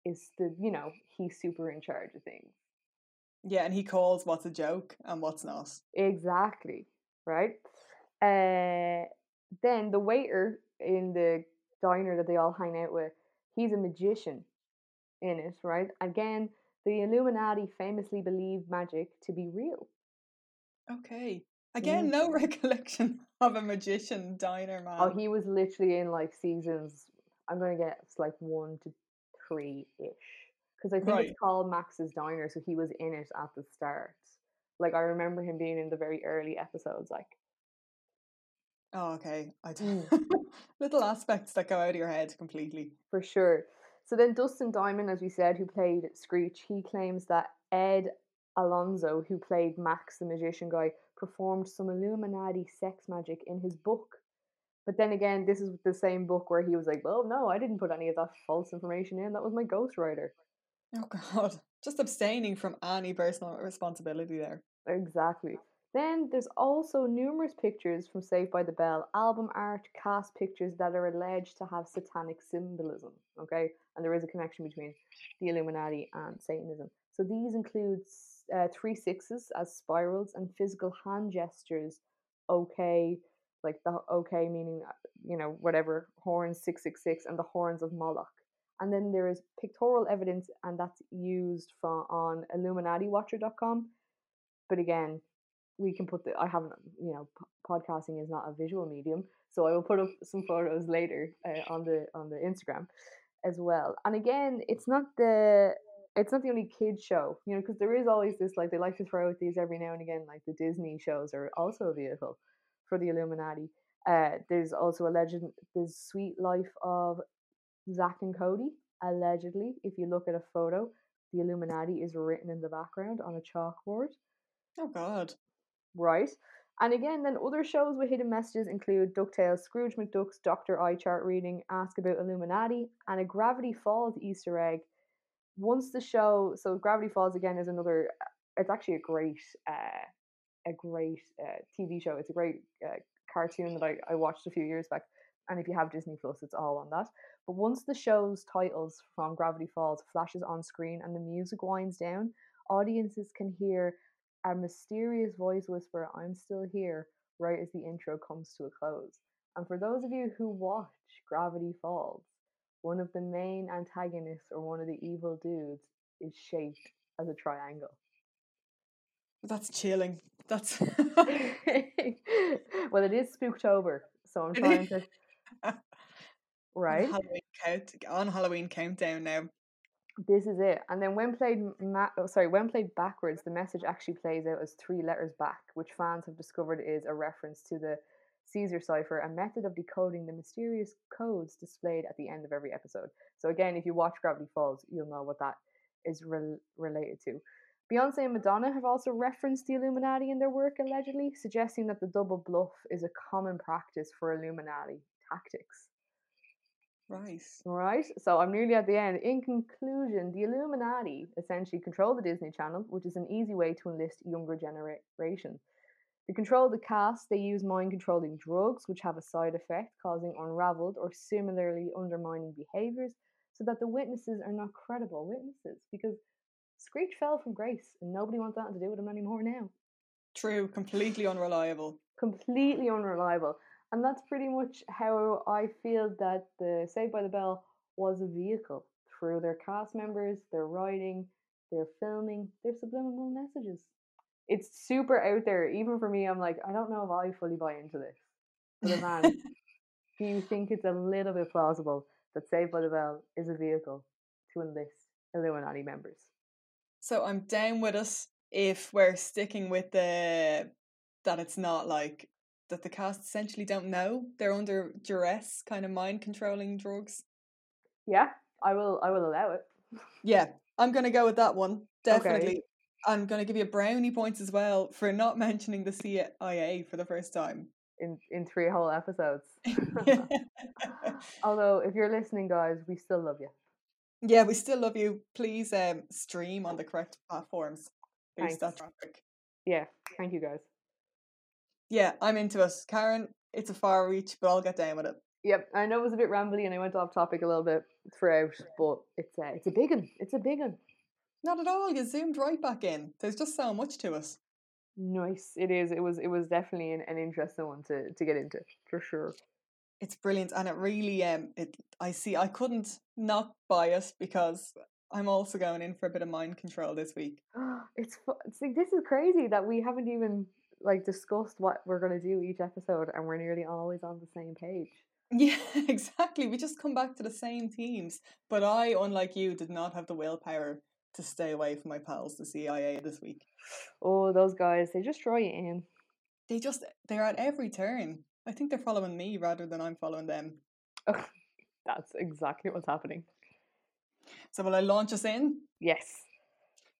is the you know he's super in charge of things. Yeah, and he calls what's a joke and what's not. Exactly, right? Uh, then the waiter in the diner that they all hang out with, he's a magician in it, right? Again, the Illuminati famously believe magic to be real. Okay. Again, no recollection of a magician diner man. Oh, he was literally in like seasons. I'm gonna guess like one to three ish, because I think Right. it's called Max's Diner, so he was in it at the start. Like I remember him being in the very early episodes. Like Oh, okay. I Mm. little aspects that go out of your head completely. for sure. So then Dustin Diamond, as we said, who played Screech, he claims that Ed Alonzo, who played Max the magician guy, performed some Illuminati sex magic in his book. But then again, this is the same book where he was like, "Well, no, I didn't put any of that false information in. That was my ghostwriter." Oh god. Just abstaining from any personal responsibility there. Exactly. Then there's also numerous pictures from Saved by the Bell, album art, cast pictures that are alleged to have satanic symbolism. Okay, and there is a connection between the Illuminati and Satanism. So these include uh, three sixes as spirals and physical hand gestures. Okay, like the okay meaning uh, you know whatever horns six six six and the horns of Moloch. And then there is pictorial evidence, and that's used from on IlluminatiWatcher.com. But again, we can put the I haven't you know podcasting is not a visual medium, so I will put up some photos later uh, on the on the Instagram as well. And again, it's not the it's not the only kids show, you know, because there is always this like they like to throw out these every now and again, like the Disney shows are also a vehicle for the Illuminati. Uh, there's also a legend, the Suite Life of Zack and Cody. Allegedly, if you look at a photo, the Illuminati is written in the background on a chalkboard. Oh God! Right. And again, then other shows with hidden messages include DuckTales, Scrooge McDuck's Doctor Eye Chart reading, Ask About Illuminati, and a Gravity Falls Easter egg. Once the show, so Gravity Falls again is another. It's actually a great, uh, a great uh, TV show. It's a great uh, cartoon that I, I watched a few years back. And if you have Disney Plus, it's all on that. But once the show's titles from Gravity Falls flashes on screen and the music winds down, audiences can hear a mysterious voice whisper, I'm still here, right as the intro comes to a close. And for those of you who watch Gravity Falls, one of the main antagonists or one of the evil dudes is shaped as a triangle. That's chilling. That's well, it is Spooktober, so I'm trying to. Right. On Halloween, count, on Halloween countdown now. This is it. And then when played ma- oh, sorry, when played backwards, the message actually plays out as three letters back, which fans have discovered is a reference to the Caesar cipher, a method of decoding the mysterious codes displayed at the end of every episode. So again, if you watch Gravity Falls, you'll know what that is re- related to. Beyonce and Madonna have also referenced the Illuminati in their work, allegedly, suggesting that the double bluff is a common practice for Illuminati tactics. Right. Right. So I'm nearly at the end. In conclusion, the Illuminati essentially control the Disney Channel, which is an easy way to enlist younger generation. To control the cast, they use mind controlling drugs, which have a side effect causing unraveled or similarly undermining behaviors, so that the witnesses are not credible witnesses. Because Screech fell from grace, and nobody wants that to do with him anymore now. True. Completely unreliable. Completely unreliable. And that's pretty much how I feel that the Saved by the Bell was a vehicle through their cast members, their writing, their filming, their subliminal messages. It's super out there. Even for me, I'm like, I don't know if I fully buy into this. But man, do you think it's a little bit plausible that Saved by the Bell is a vehicle to enlist Illuminati members? So I'm down with us if we're sticking with the that it's not like that the cast essentially don't know they're under duress, kind of mind controlling drugs. Yeah, I will. I will allow it. Yeah, I'm gonna go with that one definitely. Okay. I'm gonna give you brownie points as well for not mentioning the CIA for the first time in in three whole episodes. Although, if you're listening, guys, we still love you. Yeah, we still love you. Please um, stream on the correct platforms. That traffic. Yeah, thank you, guys. Yeah, I'm into it. Karen, it's a far reach, but I'll get down with it. Yep, I know it was a bit rambly and I went off topic a little bit throughout, but it's a, it's a big one. It's a big one. Not at all. You zoomed right back in. There's just so much to us. Nice. It is. It was. It was definitely an, an interesting one to to get into for sure. It's brilliant, and it really um it. I see. I couldn't not buy it because I'm also going in for a bit of mind control this week. it's see, this is crazy that we haven't even like discussed what we're going to do each episode and we're nearly always on the same page. Yeah, exactly. We just come back to the same themes. But I, unlike you, did not have the willpower to stay away from my pals, the CIA, this week. Oh, those guys, they just draw you in. They just, they're at every turn. I think they're following me rather than I'm following them. Oh, that's exactly what's happening. So, will I launch us in? Yes.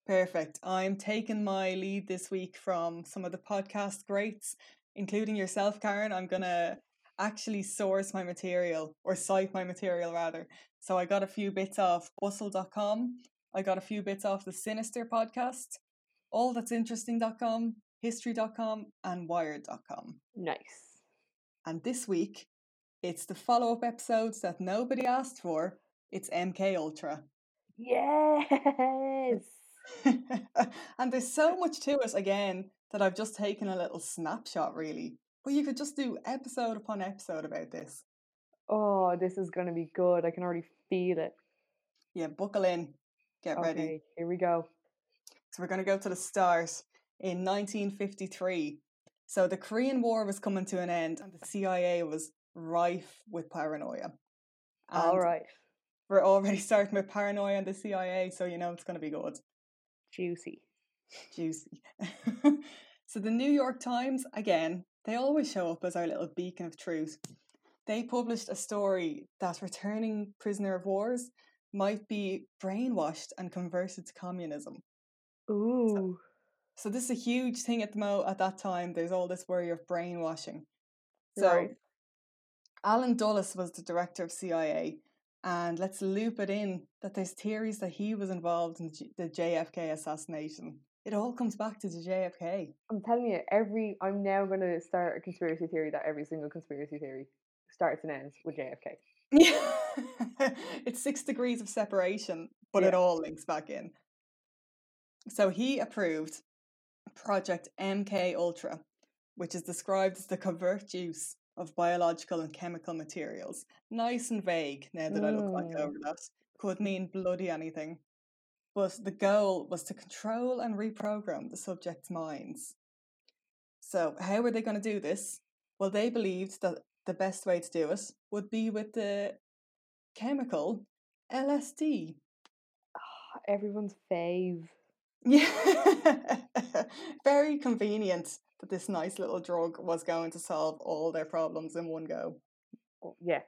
Perfect. I'm taking my lead this week from some of the podcast greats, including yourself, Karen. I'm going to actually source my material or cite my material rather. So I got a few bits off bustle.com. I got a few bits off the Sinister podcast, all that's interesting.com, history.com, and wired.com. Nice. And this week, it's the follow up episodes that nobody asked for. It's MK Ultra. Yes. and there's so much to it again that I've just taken a little snapshot really. But you could just do episode upon episode about this. Oh, this is going to be good. I can already feel it. Yeah, buckle in. Get Okay, ready. here we go. So we're going to go to the start in 1953. So the Korean War was coming to an end, and the CIA was rife with paranoia. All And right. we're already starting with paranoia and the CIA, so you know it's going to be good. Juicy. Juicy. so the New York Times, again, they always show up as our little beacon of truth. They published a story that returning prisoner of wars might be brainwashed and converted to communism. Ooh. So this is a huge thing at the mo at that time. There's all this worry of brainwashing. So Right. Allen Dulles was the director of CIA, and let's loop it in that there's theories that he was involved in the JFK assassination. It all comes back to the JFK. I'm telling you, every I'm now going to start a conspiracy theory that every single conspiracy theory starts and ends with JFK. Yeah, it's six degrees of separation, but it all links back in. So he approved Project MK Ultra, which is described as the covert use of biological and chemical materials. Nice and vague now that I look back Mm. over that. Could mean bloody anything. But the goal was to control and reprogram the subject's minds. So, how were they going to do this? Well, they believed that the best way to do it would be with the chemical LSD. Everyone's fave. Yeah. Very convenient that this nice little drug was going to solve all their problems in one go. Oh, yeah.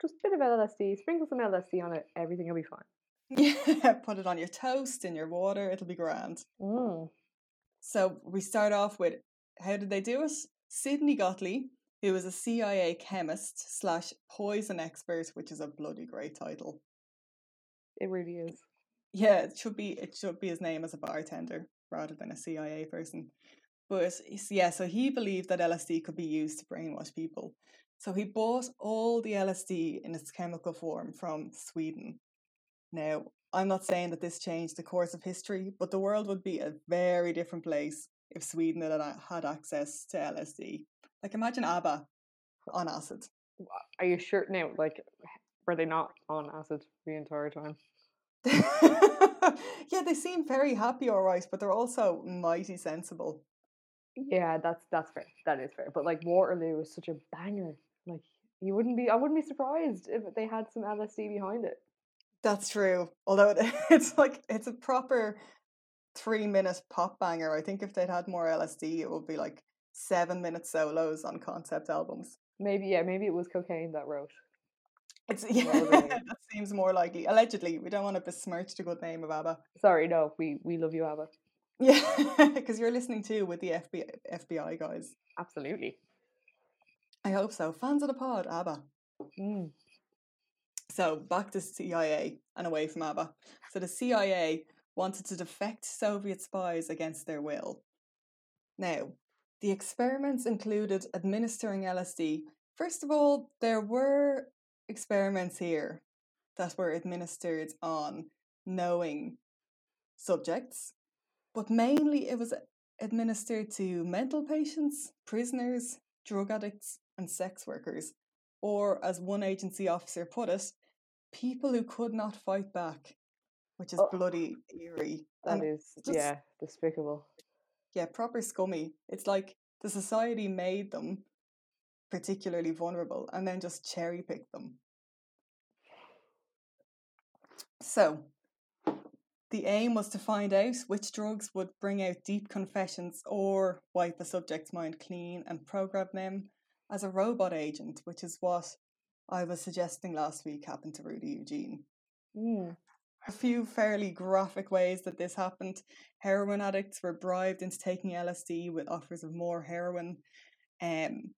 Just a bit of LSD. Sprinkle some LSD on it. Everything will be fine. Yeah, put it on your toast, in your water, it'll be grand. Mm. So we start off with how did they do it? Sidney Gottlieb, who was a CIA chemist slash poison expert, which is a bloody great title. It really is. Yeah, it should be it should be his name as a bartender rather than a CIA person. But yeah, so he believed that LSD could be used to brainwash people. So he bought all the LSD in its chemical form from Sweden. Now, I'm not saying that this changed the course of history, but the world would be a very different place if Sweden had, had access to LSD. Like imagine ABBA on acid. Are you sure now? Like, were they not on acid the entire time? yeah, they seem very happy, all right, but they're also mighty sensible. Yeah, that's that's fair. That is fair. But like Waterloo was such a banger. Like you wouldn't be. I wouldn't be surprised if they had some LSD behind it. That's true. Although it, it's like it's a proper three minute pop banger. I think if they'd had more LSD, it would be like seven minute solos on concept albums. Maybe yeah. Maybe it was cocaine that wrote. It's yeah, Well, there you that seems more likely. Allegedly, we don't want to besmirch the good name of ABBA. Sorry, no. We we love you, Abba. Yeah, because you're listening to with the FBI, FBI guys. Absolutely. I hope so. Fans of the pod, ABBA. Mm. So back to CIA and away from ABBA. So the CIA wanted to defect Soviet spies against their will. Now, the experiments included administering LSD. First of all, there were experiments here that were administered on knowing subjects, but mainly it was administered to mental patients, prisoners, drug addicts, and sex workers, or as one agency officer put it, people who could not fight back, which is Oh. bloody eerie. That and is just- yeah despicable. Yeah, proper scummy. It's like the society made them particularly vulnerable and then just cherry picked them. So, the aim was to find out which drugs would bring out deep confessions or wipe a subject's mind clean and program them as a robot agent, which is what I was suggesting last week happened to Rudy Eugene Mm. A few fairly graphic ways that this happened. Heroin addicts were bribed into taking LSD with offers of more heroin. Um,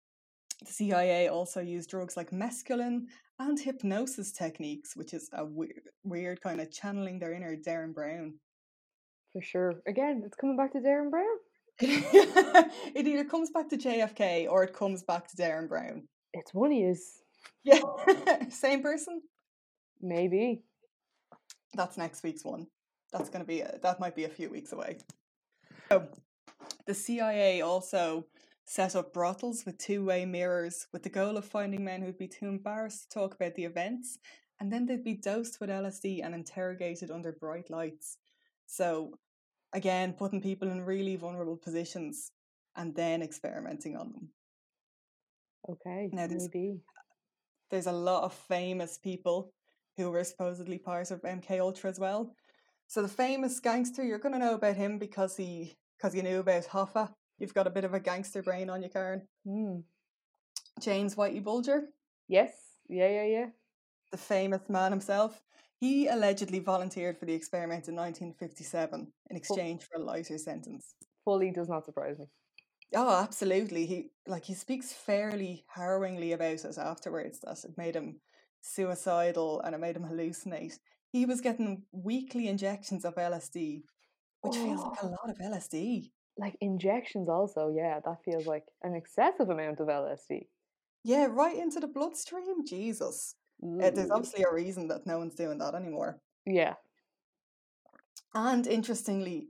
the CIA also used drugs like mescaline and hypnosis techniques, which is a weird, weird kind of channeling their inner Derren Brown. For sure. Again, it's coming back to Derren Brown. it either comes back to JFK or it comes back to Derren Brown. It's one he is. Yeah, same person. Maybe. That's next week's one. That's going to be a, that might be a few weeks away. So, the CIA also set up brothels with two-way mirrors with the goal of finding men who'd be too embarrassed to talk about the events and then they'd be dosed with LSD and interrogated under bright lights. So, again, putting people in really vulnerable positions and then experimenting on them. Okay, Now, there's, maybe. there's a lot of famous people who were supposedly part of MK Ultra as well. So the famous gangster, you're going to know about him because he because you knew about Hoffa. You've got a bit of a gangster brain on you, Karen. Hmm. James Whitey Bulger, Yes. Yeah, yeah, yeah. the famous man himself, he allegedly volunteered for the experiment in 1957 in exchange for a lighter sentence. Fully does not surprise me. Oh, absolutely. He like he speaks fairly harrowingly about it afterwards that it made him suicidal and it made him hallucinate. He was getting weekly injections of LSD, which feels like a Oh, lot of LSD. like injections, also. Yeah, that feels like an excessive amount of LSD. Yeah, right into the bloodstream. Jesus. Uh, there's obviously a reason that no one's doing that anymore. Yeah. And interestingly,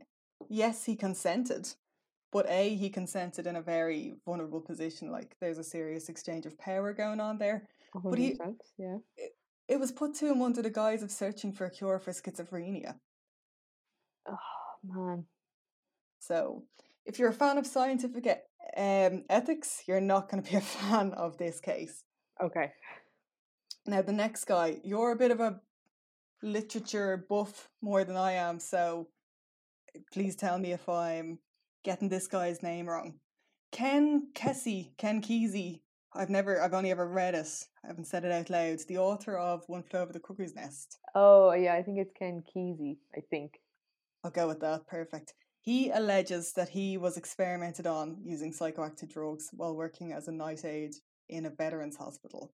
yes, he consented, but A, he consented in a very vulnerable position. Like there's a serious exchange of power going on there. But he, percent. Yeah. it, it was put to him under the guise of searching for a cure for schizophrenia. Oh man. So, if you're a fan of scientific um, ethics, you're not going to be a fan of this case. Okay. Now, the next guy, you're a bit of a literature buff more than I am, so please tell me if I'm getting this guy's name wrong. Ken Kesey, Ken Kesey. I've never, I've only ever read it. I haven't said it out loud. The author of One Flew Over the Cuckoo's Nest. Oh yeah, I think it's Ken Kesey. I think. I'll go with that. Perfect. He alleges that he was experimented on using psychoactive drugs while working as a night aide in a veterans hospital,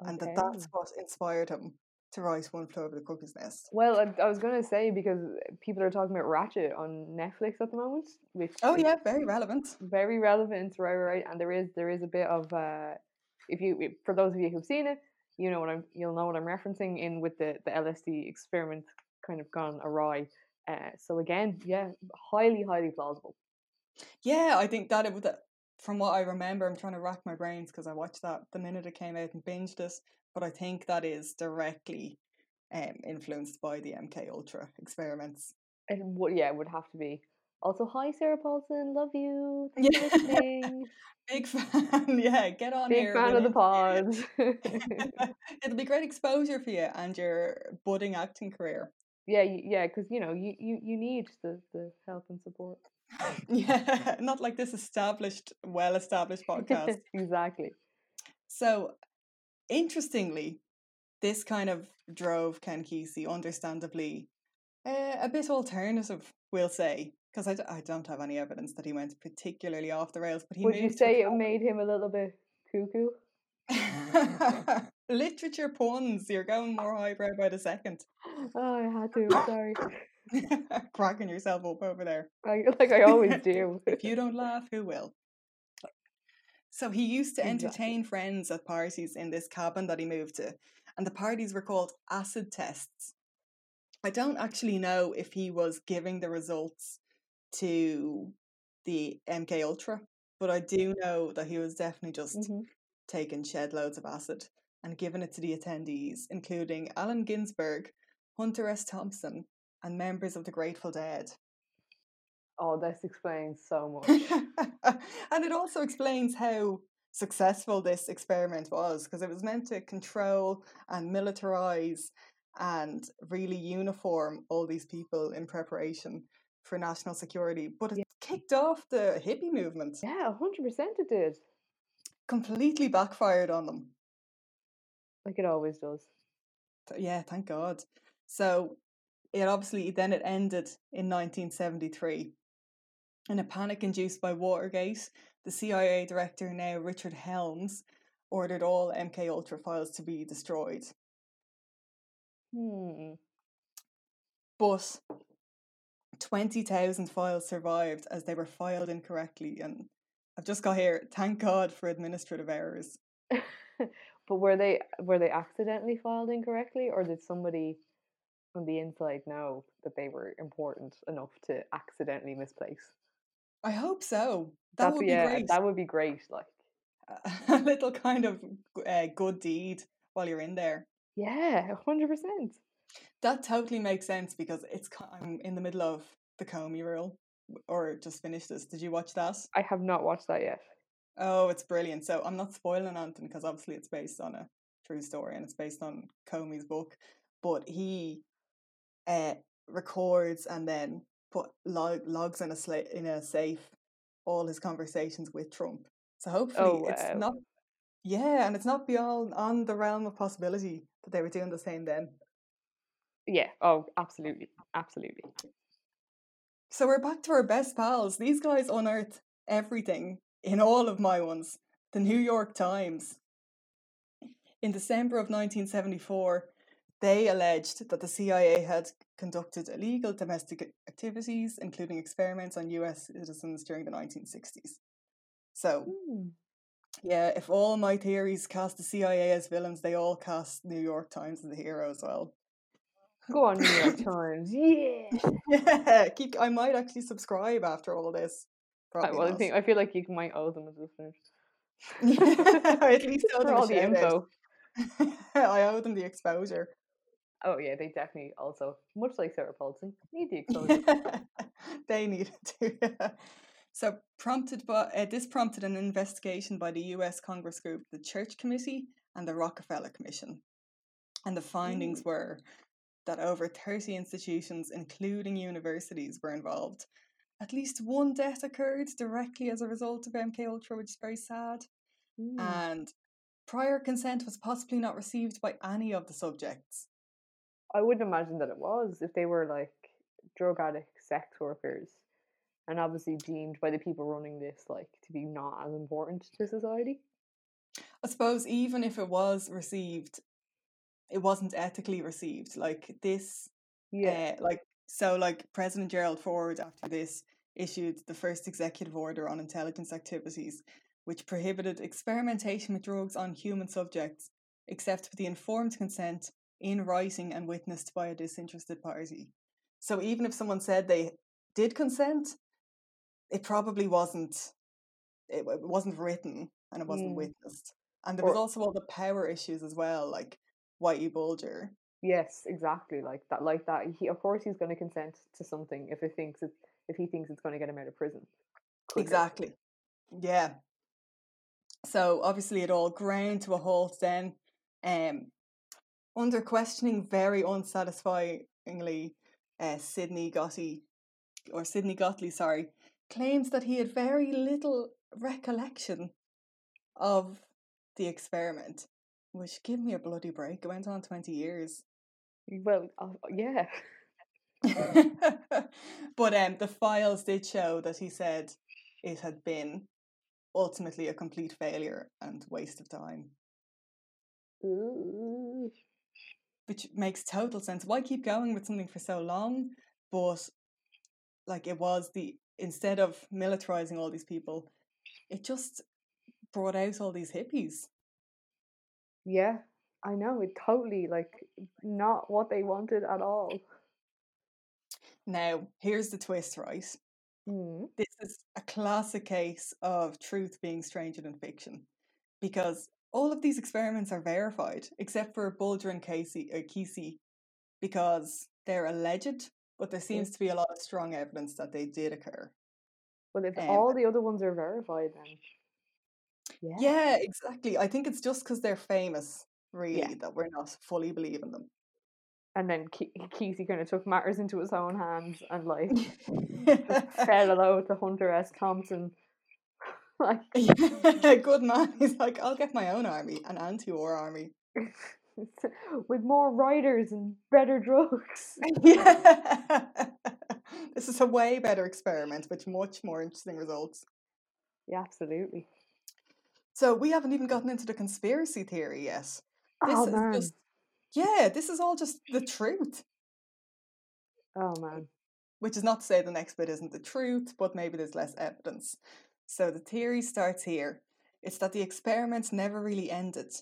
and that that's what inspired him to write One Flew Over the Cuckoo's Nest. Well, I, I was gonna say because people are talking about Ratched on Netflix at the moment, which Oh yeah, very relevant. very relevant, right? Right, and there is there is a bit of uh, if you for those of you who've seen it, you know what I'm you'll know what I'm referencing in with the the LSD experiment kind of gone awry. Uh, so again, yeah, highly highly plausible. Yeah, I think that it would. From what I remember, I'm trying to rack my brains because I watched that the minute it came out and binged it. But I think that is directly um, influenced by the MK Ultra experiments. And would yeah, it would have to be. Also, hi Sarah Paulson, love you. Thanks for Yeah, listening. big fan. Yeah, get on Big here. Big fan of the pod. It'll be great exposure for you and your budding acting career. yeah, yeah, because you know you, you you need the the help and support. Yeah, not like this established, well established podcast. exactly. So, interestingly, this kind of drove Ken Kesey, understandably, uh, a bit alternative, we'll say, because I, d- I don't have any evidence that he went particularly off the rails, but he Would you moved to a say it made him a little bit cuckoo? Literature puns, you're going more highbrow by the second. Oh, I had to. Sorry. Cracking yourself up over there. I, like I always do. if you don't laugh, who will? So he used to Exactly. entertain friends at parties in this cabin that he moved to, and the parties were called acid tests. I don't actually know if he was giving the results to the MK Ultra, but I do know that he was definitely just hmm taking shed loads of acid and giving it to the attendees, including Allen Ginsberg, Hunter S. Thompson, and members of the Grateful Dead. Oh, this explains so much. and it also explains how successful this experiment was because it was meant to control and militarize and really uniform all these people in preparation for national security. But it Yeah. kicked off the hippie movement, Yeah, hundred percent it did. completely backfired on them. Like it always does. Yeah, thank God. So it obviously then it ended in 1973. In a panic induced by Watergate, the CIA director now Richard Helms ordered all MK Ultra files to be destroyed. Hmm. But 20,000 files survived as they were filed incorrectly and I've just got here, thank God for administrative errors. but were they were they accidentally filed incorrectly, or did somebody on the inside know that they were important enough to accidentally misplace? I hope so. That That's would be yeah, great. that would be great. Like a little kind of uh, good deed while you're in there. Yeah, hundred percent. That totally makes sense because it's I'm in the middle of the Comey Rule, or just finished this. Did you watch that? I have not watched that yet. Oh, it's brilliant. So I'm not spoiling anything because obviously it's based on a true story and it's based on Comey's book. But he uh, records and then put log, logs in a sla- in a safe all his conversations with Trump. So hopefully Oh it's not yeah, and it's not beyond on the realm of possibility that they were doing the same then. Yeah. Oh, absolutely, absolutely. So we're back to our best pals. These guys unearthed everything in all of my ones. The New York Times. In December of 1974, they alleged that the CIA had conducted illegal domestic activities, including experiments on US citizens during the 1960s. So, Hmm. yeah, if all my theories cast the CIA as villains, they all cast New York Times as the hero as well. Go on, New York Times. Yeah. Yeah, keep. I might actually subscribe after all this. I, well, I think I feel like you might owe them as listeners At least owe them all the info. I owe them the exposure. Oh yeah, they definitely also, much like Sarah Paulson, need the exposure. they needed to. so prompted by uh, this prompted an investigation by the U.S. Congress group, the Church Committee, and the Rockefeller Commission, and the findings Mm. were that over 30 institutions, including universities, were involved. At least one death occurred directly as a result of MK Ultra, which is very sad Mm. and prior consent was possibly not received by any of the subjects. I wouldn't imagine that it was if they were like drug addict sex workers and obviously deemed by the people running this like to be not as important to society. I suppose even if it was received, it wasn't ethically received. Like this, Yeah. uh, like so, like President Gerald Ford after this issued the first executive order on intelligence activities, which prohibited experimentation with drugs on human subjects, except with the informed consent in writing and witnessed by a disinterested party. So even if someone said they did consent, it probably wasn't. It, it wasn't written and it wasn't Mm. witnessed. And there was Or- also all the power issues as well, like Whitey Bulger. Yes, exactly. Like that like that. He of course he's gonna consent to something if it thinks it if he thinks it's gonna get him out of prison. quicker. Exactly. Yeah. So obviously it all ground to a halt then. Um under questioning very unsatisfyingly, uh, Sidney Gotti or Sidney Gottlieb, sorry, claims that he had very little recollection of the experiment. Which give me a bloody break. It went on twenty years. Well, uh, yeah. but um, the files did show that he said it had been ultimately a complete failure and waste of time, Ooh. Which makes total sense. Why keep going with something for so long? But like it was the instead of militarizing all these people, it just brought out all these hippies. Yeah, I know. It totally like not what they wanted at all. Now, here's the twist, right? Mm. this is a classic case of truth being stranger than fiction because all of these experiments are verified except for Bulger and Casey or Kesey because they're alleged, but there seems to be a lot of strong evidence that they did occur. Well, if Um, all the other ones are verified, then yeah, Yeah, exactly. I think it's just because they're famous, really, that we're not fully believing them. And then Ke- Kesey kind of took matters into his own hands and like fell hello to Hunter S. Thompson. like yeah, good man. He's like, I'll get my own army, an anti-war army. with more riders and better drugs. Yeah. this is a way better experiment with much more interesting results. Yeah, absolutely. So we haven't even gotten into the conspiracy theory yet. This oh is man. just yeah, this is all just the truth. Oh man. Which is not to say the next bit isn't the truth, but maybe there's less evidence. So the theory starts here. It's that the experiments never really ended.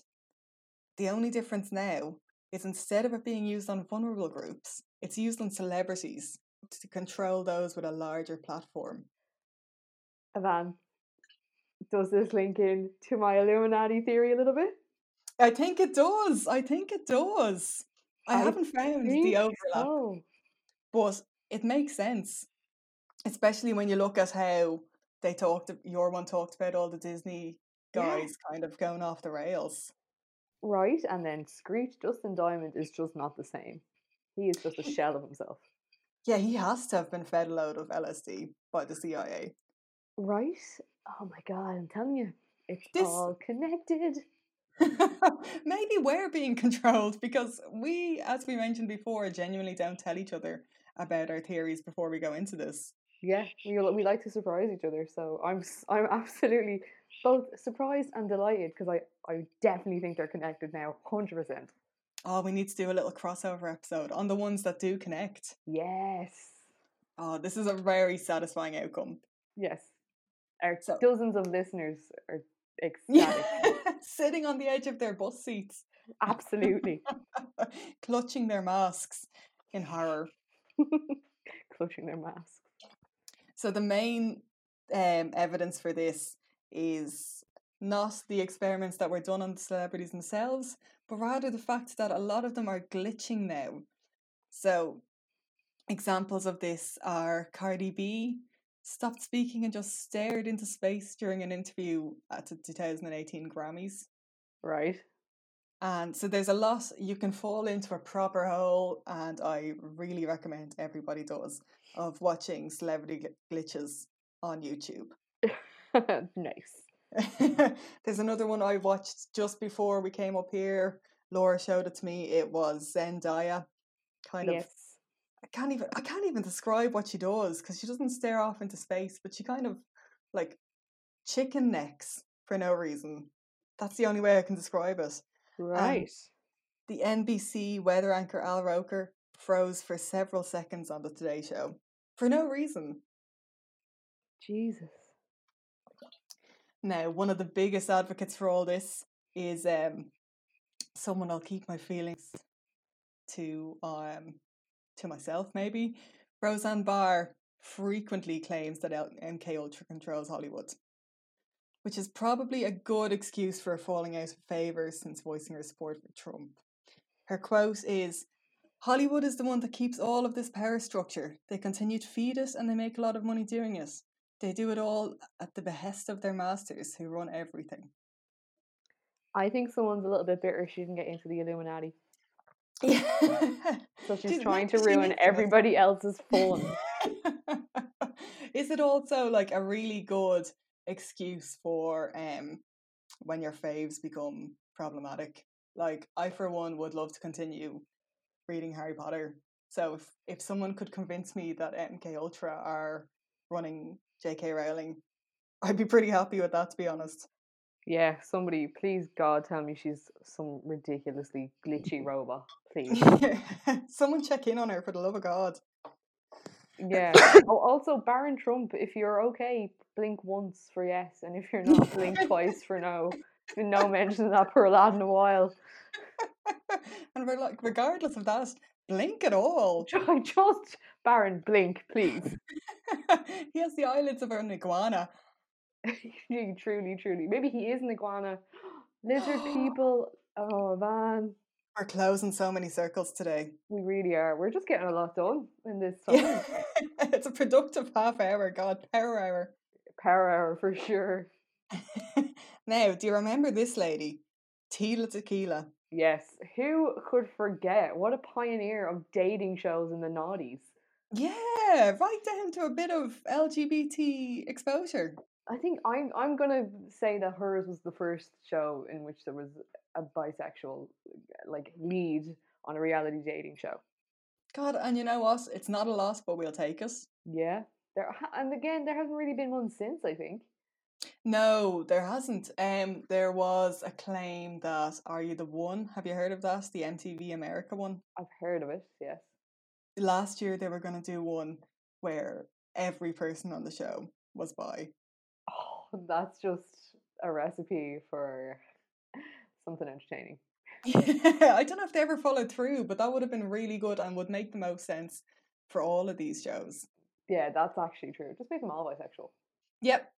The only difference now is instead of it being used on vulnerable groups, it's used on celebrities to control those with a larger platform. Eavan, does this link in to my Illuminati theory a little bit? I think it does. I think it does. I, I haven't found the overlap, so. but it makes sense, especially when you look at how they talked. Your one talked about all the Disney Yeah. guys kind of going off the rails. Right, and then Screech Dustin Diamond is just not the same. He is just a shell of himself. Yeah, he has to have been fed a load of LSD by the CIA. Right? Oh my god, I'm telling you, it's This- all connected. Maybe we're being controlled because we, as we mentioned before, genuinely don't tell each other about our theories before we go into this. Yeah, we we like to surprise each other, so I'm I'm absolutely both surprised and delighted because I I definitely think they're connected now, hundred percent. Oh, we need to do a little crossover episode on the ones that do connect. Yes, Oh, this is a very satisfying outcome. yes. Our So- dozens of listeners are ecstatic. Sitting on the edge of their bus seats, Absolutely, clutching their masks in horror. clutching their masks. So the main um, evidence for this is not the experiments that were done on the celebrities themselves, but rather the fact that a lot of them are glitching now. So examples of this are Cardi B stopped speaking and just stared into space during an interview at the 2018 Grammys. Right. And so there's a lot you can fall into a proper hole, and I really recommend everybody does of watching celebrity glitches on YouTube. nice. there's another one I watched just before we came up here. Laura showed it to me. It was Zendaya. Kind of Yes. I can't even I can't even describe what she does because she doesn't stare off into space, but she kind of like chicken necks for no reason. That's the only way I can describe it. Right. The NBC weather anchor Al Roker froze for several seconds on the Today Show for no reason. Jesus. Now, one of the biggest advocates for all this is um, someone I'll keep my feelings to um, to myself. Maybe Roseanne Barr frequently claims that MK Ultra controls Hollywood, which is probably a good excuse for falling out of favor since voicing her support for Trump. Her quote is. Hollywood is the one that keeps all of this power structure. They continue to feed it and they make a lot of money doing it. They do it all at the behest of their masters who run everything. I think someone's a little bit bitter she didn't get into the Illuminati. Yeah. So she's She's- trying to ruin everybody else's fun. is it also like a really good excuse for um when your faves become problematic? Like I for one would love to continue reading Harry Potter. So if, if someone could convince me that MK Ultra are running JK Rowling, I'd be pretty happy with that to be honest. Yeah, somebody, please God, tell me she's some ridiculously glitchy robot, please. Someone check in on her for the love of God. Yeah. Oh, also, Barron Trump, if you're okay, blink once for yes, and if you're not, blink twice for no. Been no mention of that poor lad in a while. and we're like, regardless of that, blink at all. Just Barron, blink, please. he has the eyelids of an iguana. Truly, truly. Maybe he is an iguana. Lizard people. Oh man, We're closing so many circles today. we really are. We're just getting a lot done in this time. Yeah. it's a productive half hour. God, power hour. Power hour for sure. now, do you remember this lady? Tila Tequila. Yes. Who could forget? What a pioneer of dating shows in the noughties. Yeah, right down to a bit of LGBT exposure. I think I'm I'm gonna say that hers was the first show in which there was a bisexual like lead on a reality dating show. God, and you know what? It's not a loss, but we'll take it. Yeah. There and again there hasn't really been one since, I think. No, there hasn't. Um, there was a claim that Are You the One? Have you heard of that? The MTV America one. I've heard of it, yes. Last year they were going to do one where every person on the show was bi. Oh, that's just a recipe for something entertaining. I don't know if they ever followed through, but that would have been really good and would make the most sense for all of these shows. Yeah, that's actually true. Just make them all bisexual. Yep.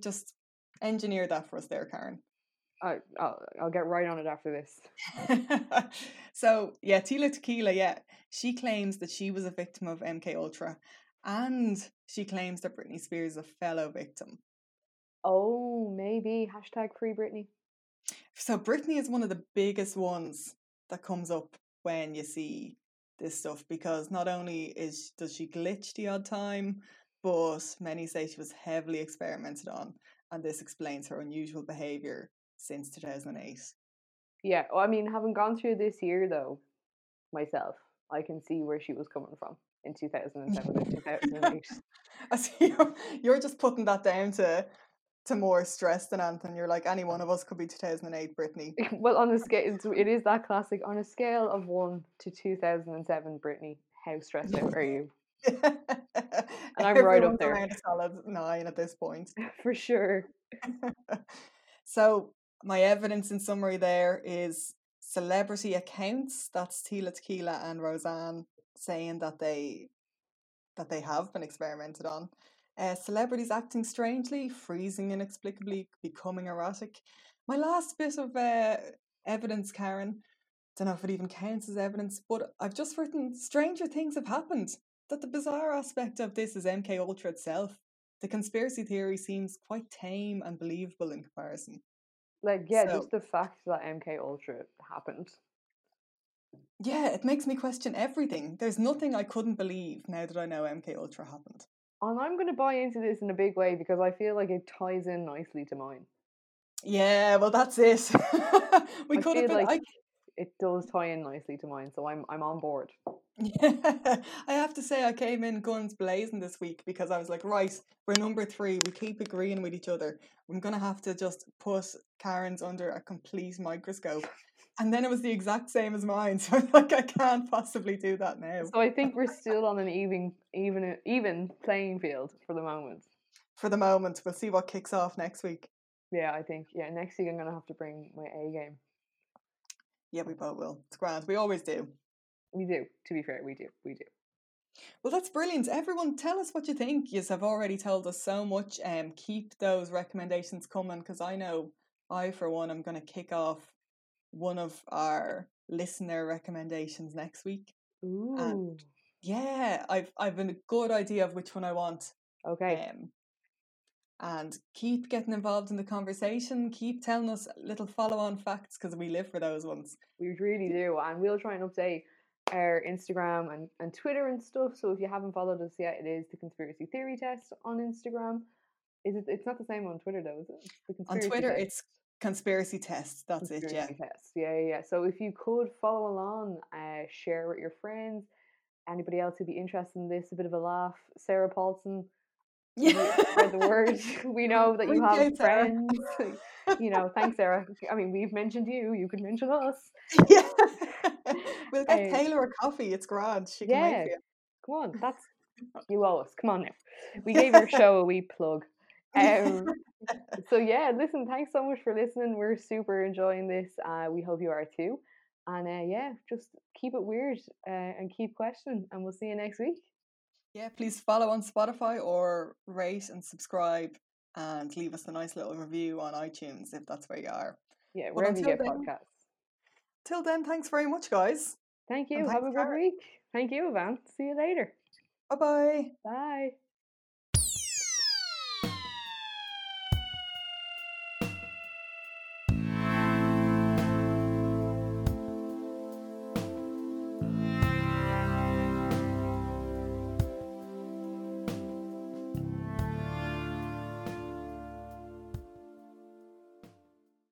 Just engineer that for us there, Karen. I, I'll, I'll get right on it after this. so yeah, Tila Tequila, yeah, she claims that she was a victim of MK Ultra, and she claims that Britney Spears is a fellow victim. Oh, maybe hashtag free Britney. So Britney is one of the biggest ones that comes up when you see this stuff because not only is does she glitch the odd time, but many say she was heavily experimented on, and this explains her unusual behavior since 2008. Yeah, well, I mean, having gone through this year though, myself, I can see where she was coming from in 2007 and 2008. I see you're, you're just putting that down to to more stress than anything. You're like any one of us could be 2008 Britney. well, on a scale, it's, it is that classic. On a scale of one to 2007 Britney, how stressed out are you? and I'm right up there. A solid nine at this point. For sure. so my evidence in summary there is celebrity accounts. That's Tila Tequila and Roseanne saying that they that they have been experimented on. Uh, celebrities acting strangely, freezing inexplicably, becoming erratic. My last bit of uh, evidence, Karen, don't know if it even counts as evidence, but I've just written stranger things have happened. That the bizarre aspect of this is MK Ultra itself. The conspiracy theory seems quite tame and believable in comparison. Like, yeah, so, just the fact that MK Ultra happened. Yeah, it makes me question everything. There's nothing I couldn't believe now that I know MK Ultra happened. And I'm going to buy into this in a big way because I feel like it ties in nicely to mine. Yeah, well, that's it. we I could have been. Like I... It does tie in nicely to mine, so I'm I'm on board. Yeah, I have to say I came in guns blazing this week because I was like, right, we're number three. We keep agreeing with each other. I'm gonna have to just put Karen's under a complete microscope and then it was the exact same as mine. So I'm like, I can't possibly do that now. So I think we're still on an even, even, even playing field for the moment. For the moment, we'll see what kicks off next week. Yeah, I think. Yeah, next week I'm gonna have to bring my A game. Yeah, we both will. It's grand. We always do. We do. To be fair, we do. We do. Well, that's brilliant. Everyone, tell us what you think. You have already told us so much. Um, keep those recommendations coming because I know I, for one, am going to kick off one of our listener recommendations next week. Ooh. And yeah, I've I've a good idea of which one I want. Okay. Um, and keep getting involved in the conversation. Keep telling us little follow-on facts because we live for those ones. We really do, and we'll try and update our Instagram and, and Twitter and stuff. So if you haven't followed us yet, it is the conspiracy theory test on Instagram. Is it? It's not the same on Twitter though, is it? on Twitter, test. it's conspiracy test. That's conspiracy it. Yeah. Test. Yeah, yeah. So if you could follow along, uh, share with your friends, anybody else who'd be interested in this, a bit of a laugh. Sarah Paulson. Yeah. Spread the word. We know that you have friends. you know, thanks, Sarah. I mean, we've mentioned you. You can mention us. Yeah. we'll get um, Taylor a coffee. It's grand. She can yeah. Come on, that's you owe us. Come on now. We gave your show a wee plug. Um, so yeah, listen, thanks so much for listening. We're super enjoying this. Uh, we hope you are too. And uh, yeah, just keep it weird uh, and keep questioning. And we'll see you next week. Yeah, please follow on Spotify or rate and subscribe and leave us a nice little review on iTunes if that's where you are. Yeah, wherever you get then, podcasts. Till then, thanks very much, guys. Thank you. Have a good week. Thank you, Eavan. See you later. Bye-bye. Bye.